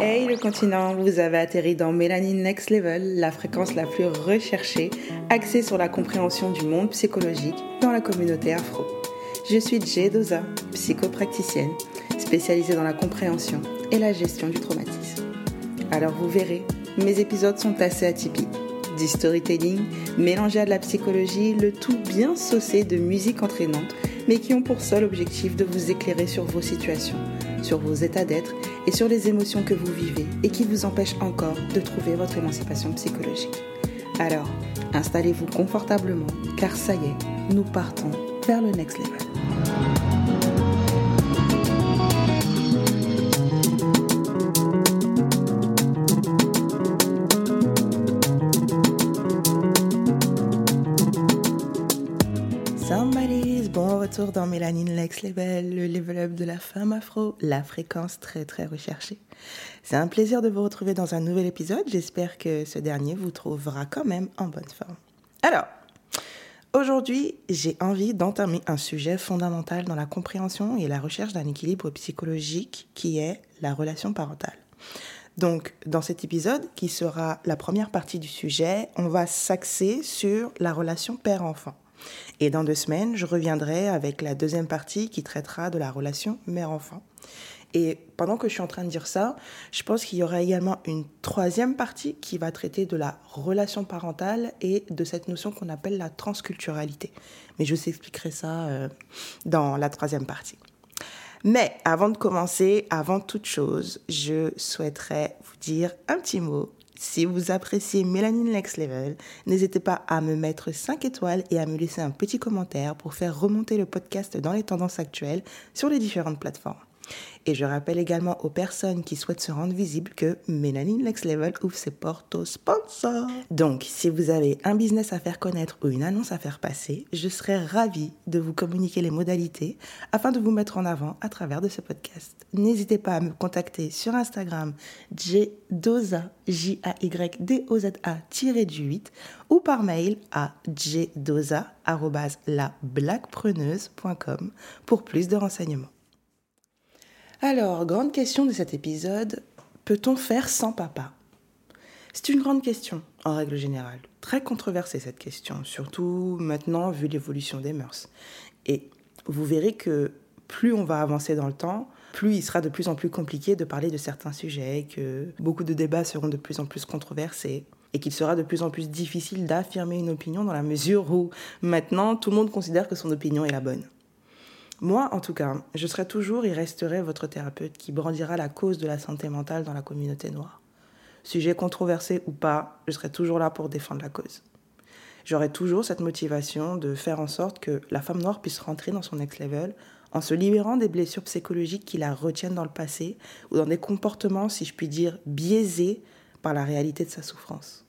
Hey le continent, vous avez atterri dans Mélanine Next Level, la fréquence la plus recherchée, axée sur la compréhension du monde psychologique dans la communauté afro. Je suis Jay Doza, psychopraticienne, spécialisée dans la compréhension et la gestion du traumatisme. Alors vous verrez, mes épisodes sont assez atypiques. Du storytelling mélangé à de la psychologie, le tout bien saucé de musique entraînante, mais qui ont pour seul objectif de vous éclairer sur vos situations, sur vos états d'être et sur les émotions que vous vivez et qui vous empêchent encore de trouver votre émancipation psychologique. Alors, installez-vous confortablement, car ça y est, nous partons vers le next level. Dans Mélanine Lex Level, le level up de la femme afro, la fréquence très très recherchée. C'est un plaisir de vous retrouver dans un nouvel épisode. J'espère que ce dernier vous trouvera quand même en bonne forme. Alors, aujourd'hui, j'ai envie d'entamer un sujet fondamental dans la compréhension et la recherche d'un équilibre psychologique qui est la relation parentale. Donc, dans cet épisode, qui sera la première partie du sujet, on va s'axer sur la relation père-enfant. Et dans deux semaines, je reviendrai avec la deuxième partie qui traitera de la relation mère-enfant. Et pendant que je suis en train de dire ça, je pense qu'il y aura également une troisième partie qui va traiter de la relation parentale et de cette notion qu'on appelle la transculturalité. Mais je vous expliquerai ça euh, dans la troisième partie. Mais avant de commencer, avant toute chose, je souhaiterais vous dire un petit mot si vous appréciez Mélanine Next Level, n'hésitez pas à me mettre 5 étoiles et à me laisser un petit commentaire pour faire remonter le podcast dans les tendances actuelles sur les différentes plateformes. Et je rappelle également aux personnes qui souhaitent se rendre visibles que Mélanine Next Level ouvre ses portes aux sponsors. Donc, si vous avez un business à faire connaître ou une annonce à faire passer, je serai ravie de vous communiquer les modalités afin de vous mettre en avant à travers de ce podcast. N'hésitez pas à me contacter sur Instagram jdoza j a y d o z a 8 ou par mail à jdoza@lablackpreneuse.com pour plus de renseignements. Alors, grande question de cet épisode, peut-on faire sans papa? C'est une grande question, en règle générale. Très controversée cette question, surtout maintenant vu l'évolution des mœurs. Et vous verrez que plus on va avancer dans le temps, plus il sera de plus en plus compliqué de parler de certains sujets, que beaucoup de débats seront de plus en plus controversés et qu'il sera de plus en plus difficile d'affirmer une opinion dans la mesure où maintenant tout le monde considère que son opinion est la bonne. Moi, en tout cas, je serai toujours et resterai votre thérapeute qui brandira la cause de la santé mentale dans la communauté noire. Sujet controversé ou pas, je serai toujours là pour défendre la cause. J'aurai toujours cette motivation de faire en sorte que la femme noire puisse rentrer dans son next level en se libérant des blessures psychologiques qui la retiennent dans le passé ou dans des comportements, si je puis dire, biaisés par la réalité de sa souffrance.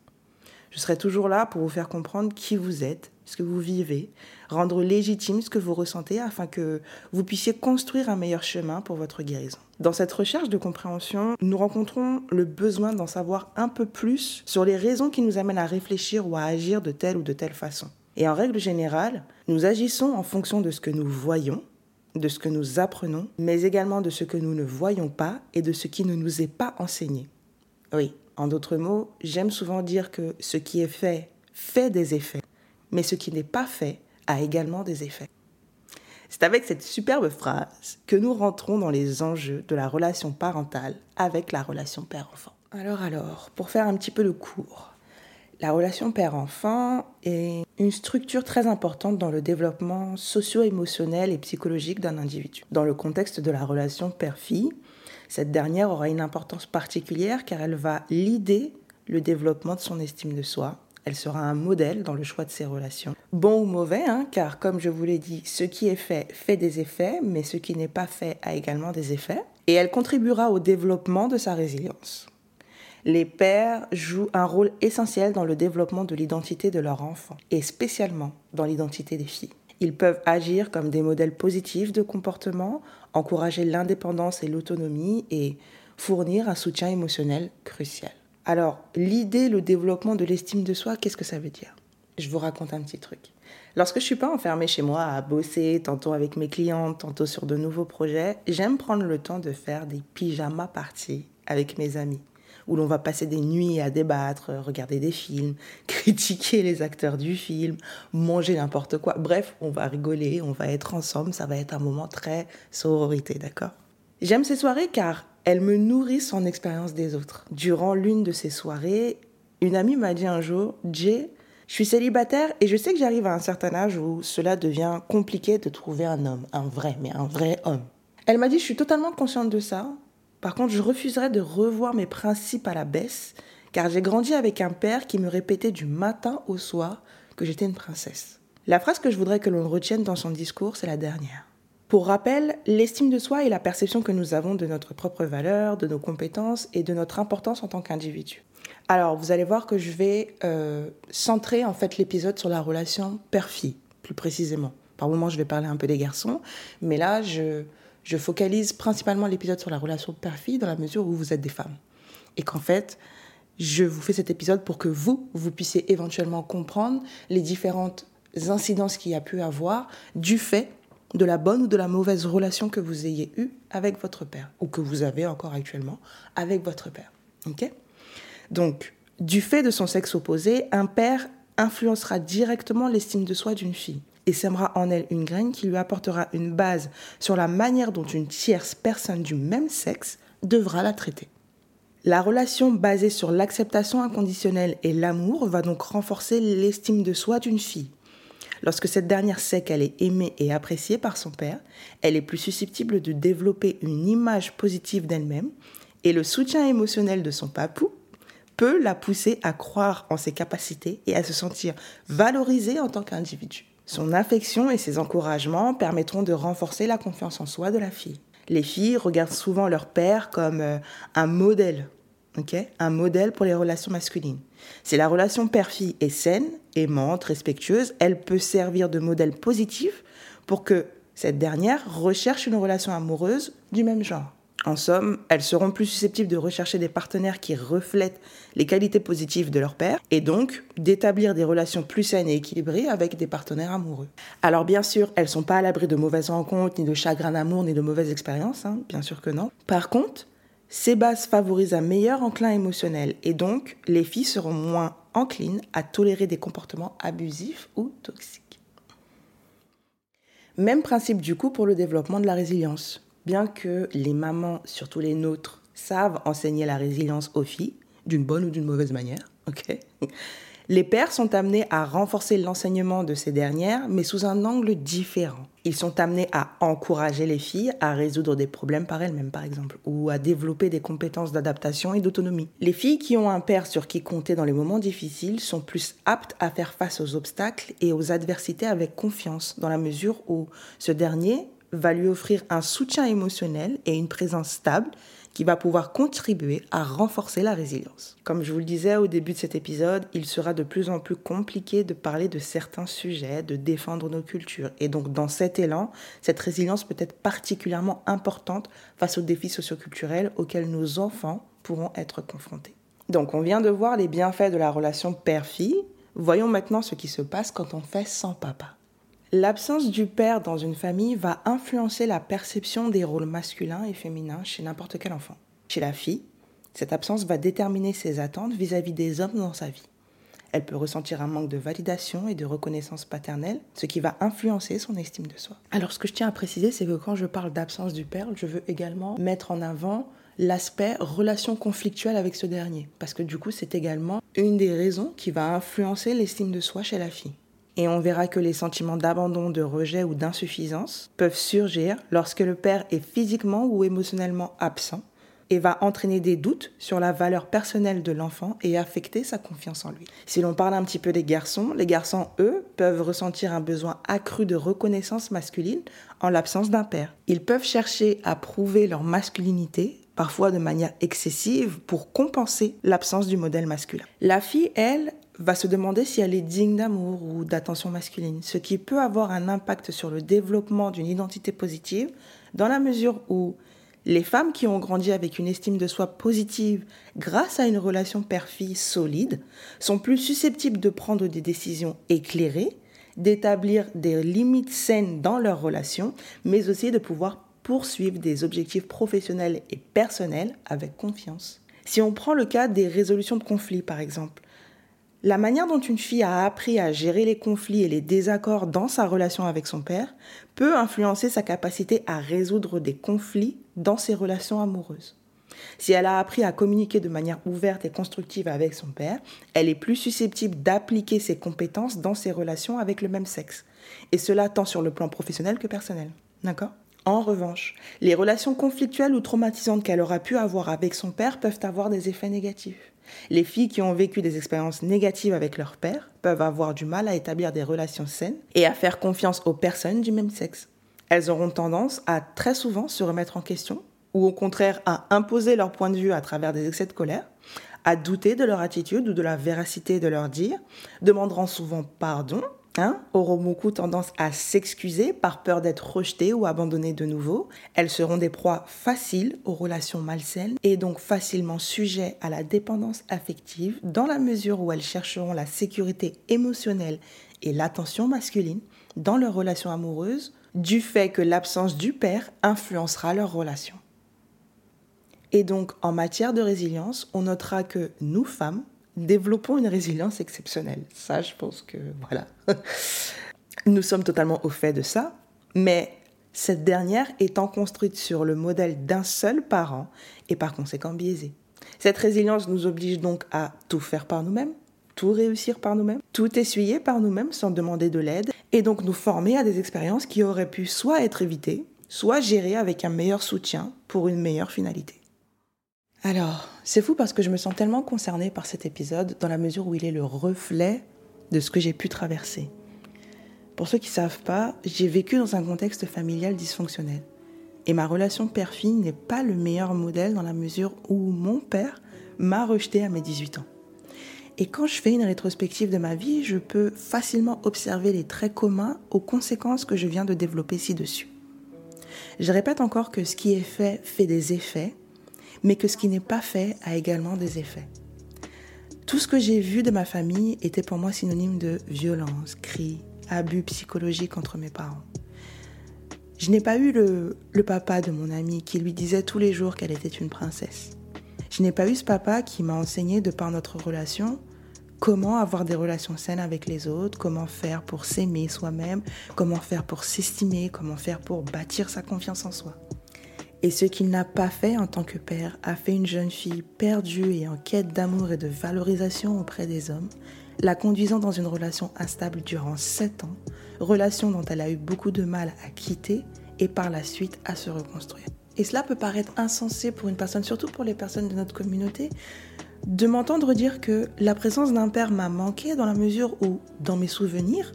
Je serai toujours là pour vous faire comprendre qui vous êtes, ce que vous vivez, rendre légitime ce que vous ressentez afin que vous puissiez construire un meilleur chemin pour votre guérison. Dans cette recherche de compréhension, nous rencontrons le besoin d'en savoir un peu plus sur les raisons qui nous amènent à réfléchir ou à agir de telle ou de telle façon. Et en règle générale, nous agissons en fonction de ce que nous voyons, de ce que nous apprenons, mais également de ce que nous ne voyons pas et de ce qui ne nous est pas enseigné. Oui, en d'autres mots, j'aime souvent dire que ce qui est fait fait des effets, mais ce qui n'est pas fait a également des effets. C'est avec cette superbe phrase que nous rentrons dans les enjeux de la relation parentale avec la relation père-enfant. Alors alors, pour faire un petit peu de cours, la relation père-enfant est une structure très importante dans le développement socio-émotionnel et psychologique d'un individu. Dans le contexte de la relation père-fille, cette dernière aura une importance particulière car elle va lider le développement de son estime de soi, elle sera un modèle dans le choix de ses relations. Bon ou mauvais, hein, car comme je vous l'ai dit, ce qui est fait fait des effets, mais ce qui n'est pas fait a également des effets. Et elle contribuera au développement de sa résilience. Les pères jouent un rôle essentiel dans le développement de l'identité de leur enfant, et spécialement dans l'identité des filles. Ils peuvent agir comme des modèles positifs de comportement, encourager l'indépendance et l'autonomie et fournir un soutien émotionnel crucial. Alors, l'idée, le développement de l'estime de soi, qu'est-ce que ça veut dire? Je vous raconte un petit truc. Lorsque je suis pas enfermée chez moi à bosser, tantôt avec mes clients, tantôt sur de nouveaux projets, j'aime prendre le temps de faire des pyjama parties avec mes amis, où l'on va passer des nuits à débattre, regarder des films, critiquer les acteurs du film, manger n'importe quoi. Bref, on va rigoler, on va être ensemble, ça va être un moment très sororité, d'accord? J'aime ces soirées car elles me nourrissent en expérience des autres. Durant l'une de ces soirées, une amie m'a dit un jour, Jay, je suis célibataire et je sais que j'arrive à un certain âge où cela devient compliqué de trouver un homme, un vrai, mais un vrai homme. Elle m'a dit, je suis totalement consciente de ça. Par contre, je refuserais de revoir mes principes à la baisse, car j'ai grandi avec un père qui me répétait du matin au soir que j'étais une princesse. La phrase que je voudrais que l'on retienne dans son discours, c'est la dernière. Pour rappel, l'estime de soi est la perception que nous avons de notre propre valeur, de nos compétences et de notre importance en tant qu'individu. Alors, vous allez voir que je vais euh, centrer en fait l'épisode sur la relation père-fille, plus précisément. Par moment, je vais parler un peu des garçons, mais là, je, je focalise principalement l'épisode sur la relation père-fille dans la mesure où vous êtes des femmes. Et qu'en fait, je vous fais cet épisode pour que vous, vous puissiez éventuellement comprendre les différentes incidences qu'il y a pu avoir du fait de la bonne ou de la mauvaise relation que vous ayez eue avec votre père, ou que vous avez encore actuellement avec votre père. donc, du fait de son sexe opposé, un père influencera directement l'estime de soi d'une fille et sèmera en elle une graine qui lui apportera une base sur la manière dont une tierce personne du même sexe devra la traiter. La relation basée sur l'acceptation inconditionnelle et l'amour va donc renforcer l'estime de soi d'une fille. Lorsque cette dernière sait qu'elle est aimée et appréciée par son père, elle est plus susceptible de développer une image positive d'elle-même et le soutien émotionnel de son papou peut la pousser à croire en ses capacités et à se sentir valorisée en tant qu'individu. Son affection et ses encouragements permettront de renforcer la confiance en soi de la fille. Les filles regardent souvent leur père comme euh, un modèle, un modèle pour les relations masculines. Si la relation père-fille est saine, aimante, respectueuse, elle peut servir de modèle positif pour que cette dernière recherche une relation amoureuse du même genre. En somme, elles seront plus susceptibles de rechercher des partenaires qui reflètent les qualités positives de leur père et donc d'établir des relations plus saines et équilibrées avec des partenaires amoureux. Alors bien sûr, elles sont pas à l'abri de mauvaises rencontres, ni de chagrin d'amour, ni de mauvaises expériences, hein, bien sûr que non. Par contre, ces bases favorisent un meilleur enclin émotionnel et donc les filles seront moins enclines à tolérer des comportements abusifs ou toxiques. Même principe du coup pour le développement de la résilience bien que les mamans, surtout les nôtres, savent enseigner la résilience aux filles, d'une bonne ou d'une mauvaise manière, ok? Les pères sont amenés à renforcer l'enseignement de ces dernières, mais sous un angle différent. Ils sont amenés à encourager les filles à résoudre des problèmes par elles-mêmes, par exemple, ou à développer des compétences d'adaptation et d'autonomie. Les filles qui ont un père sur qui compter dans les moments difficiles sont plus aptes à faire face aux obstacles et aux adversités avec confiance, dans la mesure où ce dernier va lui offrir un soutien émotionnel et une présence stable qui va pouvoir contribuer à renforcer la résilience. Comme je vous le disais au début de cet épisode, il sera de plus en plus compliqué de parler de certains sujets, de défendre nos cultures. Et donc dans cet élan, cette résilience peut être particulièrement importante face aux défis socioculturels auxquels nos enfants pourront être confrontés. Donc on vient de voir les bienfaits de la relation père-fille. Voyons maintenant ce qui se passe quand on fait sans papa. L'absence du père dans une famille va influencer la perception des rôles masculins et féminins chez n'importe quel enfant. Chez la fille, cette absence va déterminer ses attentes vis-à-vis des hommes dans sa vie. Elle peut ressentir un manque de validation et de reconnaissance paternelle, ce qui va influencer son estime de soi. Alors ce que je tiens à préciser, c'est que quand je parle d'absence du père, je veux également mettre en avant l'aspect relation conflictuelle avec ce dernier, parce que du coup c'est également une des raisons qui va influencer l'estime de soi chez la fille et on verra que les sentiments d'abandon, de rejet ou d'insuffisance peuvent surgir lorsque le père est physiquement ou émotionnellement absent et va entraîner des doutes sur la valeur personnelle de l'enfant et affecter sa confiance en lui. Si l'on parle un petit peu des garçons, les garçons, eux, peuvent ressentir un besoin accru de reconnaissance masculine en l'absence d'un père. Ils peuvent chercher à prouver leur masculinité parfois de manière excessive pour compenser l'absence du modèle masculin. La fille, elle, va se demander si elle est digne d'amour ou d'attention masculine, ce qui peut avoir un impact sur le développement d'une identité positive dans la mesure où Les femmes qui ont grandi avec une estime de soi positive grâce à une relation père-fille solide sont plus susceptibles de prendre des décisions éclairées, d'établir des limites saines dans leurs relations, mais aussi de pouvoir poursuivre des objectifs professionnels et personnels avec confiance. Si on prend le cas des résolutions de conflits, par exemple, la manière dont une fille a appris à gérer les conflits et les désaccords dans sa relation avec son père peut influencer sa capacité à résoudre des conflits dans ses relations amoureuses. Si elle a appris à communiquer de manière ouverte et constructive avec son père, elle est plus susceptible d'appliquer ses compétences dans ses relations avec le même sexe. Et cela tant sur le plan professionnel que personnel. D'accord? En revanche, les relations conflictuelles ou traumatisantes qu'elle aura pu avoir avec son père peuvent avoir des effets négatifs. Les filles qui ont vécu des expériences négatives avec leur père peuvent avoir du mal à établir des relations saines et à faire confiance aux personnes du même sexe. Elles auront tendance à très souvent se remettre en question ou au contraire à imposer leur point de vue à travers des excès de colère, à douter de leur attitude ou de la véracité de leur dire, demanderont souvent pardon Hein, auront beaucoup tendance à s'excuser par peur d'être rejetées ou abandonnées de nouveau. Elles seront des proies faciles aux relations malsaines et donc facilement sujets à la dépendance affective dans la mesure où elles chercheront la sécurité émotionnelle et l'attention masculine dans leurs relations amoureuses du fait que l'absence du père influencera leurs relations. Et donc en matière de résilience, on notera que nous femmes, développons une résilience exceptionnelle. Ça, je pense que voilà. Nous sommes totalement au fait de ça, mais cette dernière étant construite sur le modèle d'un seul parent et par conséquent biaisée. Cette résilience nous oblige donc à tout faire par nous-mêmes, tout réussir par nous-mêmes, tout essuyer par nous-mêmes sans demander de l'aide, et donc nous former à des expériences qui auraient pu soit être évitées, soit gérées avec un meilleur soutien pour une meilleure finalité. Alors, c'est fou parce que je me sens tellement concernée par cet épisode dans la mesure où il est le reflet de ce que j'ai pu traverser. Pour ceux qui ne savent pas, j'ai vécu dans un contexte familial dysfonctionnel. Et ma relation père-fille n'est pas le meilleur modèle dans la mesure où mon père m'a rejeté à mes 18 ans. Et quand je fais une rétrospective de ma vie, je peux facilement observer les traits communs aux conséquences que je viens de développer ci-dessus. Je répète encore que ce qui est fait fait des effets mais que ce qui n'est pas fait a également des effets. Tout ce que j'ai vu de ma famille était pour moi synonyme de violence, cris, abus psychologiques entre mes parents. Je n'ai pas eu le, le papa de mon ami qui lui disait tous les jours qu'elle était une princesse. Je n'ai pas eu ce papa qui m'a enseigné, de par notre relation, comment avoir des relations saines avec les autres, comment faire pour s'aimer soi-même, comment faire pour s'estimer, comment faire pour bâtir sa confiance en soi. Et ce qu'il n'a pas fait en tant que père a fait une jeune fille perdue et en quête d'amour et de valorisation auprès des hommes, la conduisant dans une relation instable durant sept ans, relation dont elle a eu beaucoup de mal à quitter et par la suite à se reconstruire. Et cela peut paraître insensé pour une personne, surtout pour les personnes de notre communauté, de m'entendre dire que la présence d'un père m'a manqué dans la mesure où, dans mes souvenirs,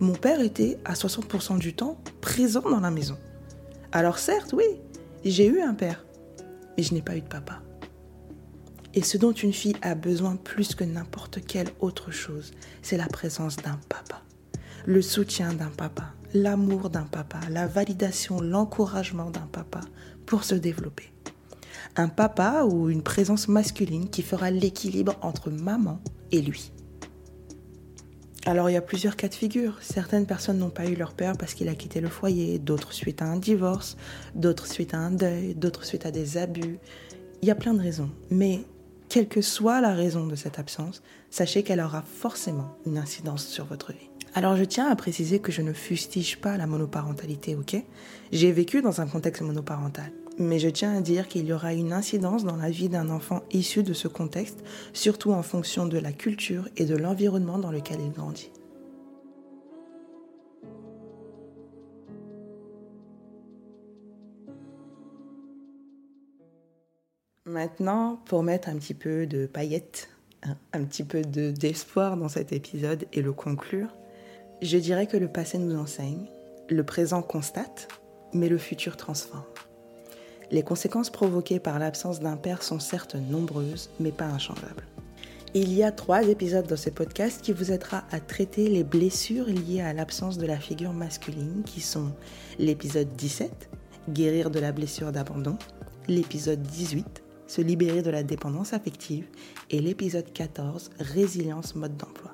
mon père était à 60% du temps présent dans la maison. Alors certes, oui, j'ai eu un père, mais je n'ai pas eu de papa. Et ce dont une fille a besoin plus que n'importe quelle autre chose, c'est la présence d'un papa, le soutien d'un papa, l'amour d'un papa, la validation, l'encouragement d'un papa pour se développer. Un papa ou une présence masculine qui fera l'équilibre entre maman et lui. Alors il y a plusieurs cas de figure. Certaines personnes n'ont pas eu leur père parce qu'il a quitté le foyer, d'autres suite à un divorce, d'autres suite à un deuil, d'autres suite à des abus. Il y a plein de raisons. Mais quelle que soit la raison de cette absence, sachez qu'elle aura forcément une incidence sur votre vie. Alors je tiens à préciser que je ne fustige pas la monoparentalité, ok? J'ai vécu dans un contexte monoparental mais je tiens à dire qu'il y aura une incidence dans la vie d'un enfant issu de ce contexte, surtout en fonction de la culture et de l'environnement dans lequel il grandit. Maintenant, pour mettre un petit peu de paillettes, hein, un petit peu d'espoir dans cet épisode et le conclure, je dirais que le passé nous enseigne, le présent constate, mais le futur transforme. Les conséquences provoquées par l'absence d'un père sont certes nombreuses, mais pas inchangeables. Il y a trois épisodes dans ce podcast qui vous aidera à traiter les blessures liées à l'absence de la figure masculine, qui sont l'épisode 17, Guérir de la blessure d'abandon, l'épisode 18, se libérer de la dépendance affective, et l'épisode 14, résilience mode d'emploi.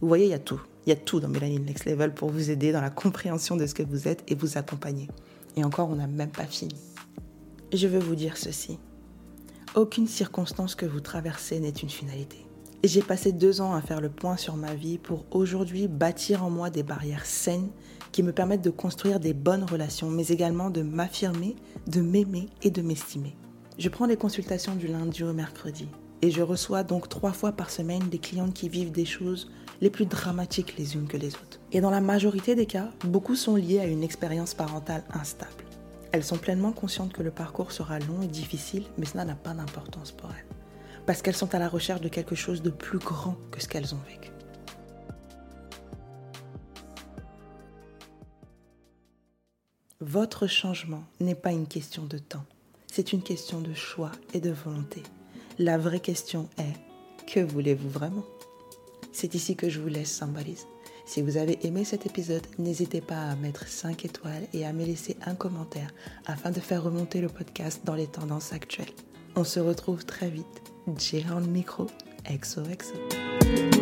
Vous voyez, il y a tout. Il y a tout dans Mélanie Next Level pour vous aider dans la compréhension de ce que vous êtes et vous accompagner. Et encore, on n'a même pas fini. Je veux vous dire ceci. Aucune circonstance que vous traversez n'est une finalité. J'ai passé deux ans à faire le point sur ma vie pour aujourd'hui bâtir en moi des barrières saines qui me permettent de construire des bonnes relations, mais également de m'affirmer, de m'aimer et de m'estimer. Je prends des consultations du lundi au mercredi et je reçois donc trois fois par semaine des clientes qui vivent des choses les plus dramatiques les unes que les autres. Et dans la majorité des cas, beaucoup sont liés à une expérience parentale instable. Elles sont pleinement conscientes que le parcours sera long et difficile, mais cela n'a pas d'importance pour elles. Parce qu'elles sont à la recherche de quelque chose de plus grand que ce qu'elles ont vécu. Votre changement n'est pas une question de temps, c'est une question de choix et de volonté. La vraie question est, que voulez-vous vraiment? C'est ici que je vous laisse symbolise. Si vous avez aimé cet épisode, n'hésitez pas à mettre 5 étoiles et à me laisser un commentaire afin de faire remonter le podcast dans les tendances actuelles. On se retrouve très vite. J'ai le micro. XOXO.